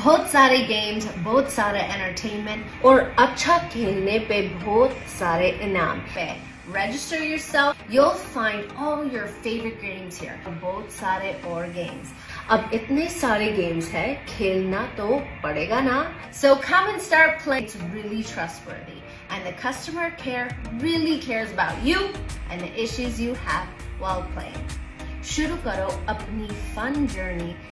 बहुत सारे गेम्स बहुत सारे एंटरटेनमेंट और अच्छा खेलने पे बहुत सारे इनाम पे। Register yourself you'll find all your favorite games here. बहुत सारे और games. अब इतने सारे games है खेलना तो पड़ेगा ना। So come and start playing. It's really trustworthy. And the customer care really cares about you and the issues you have while playing. शुरू करो अपनी fun journey.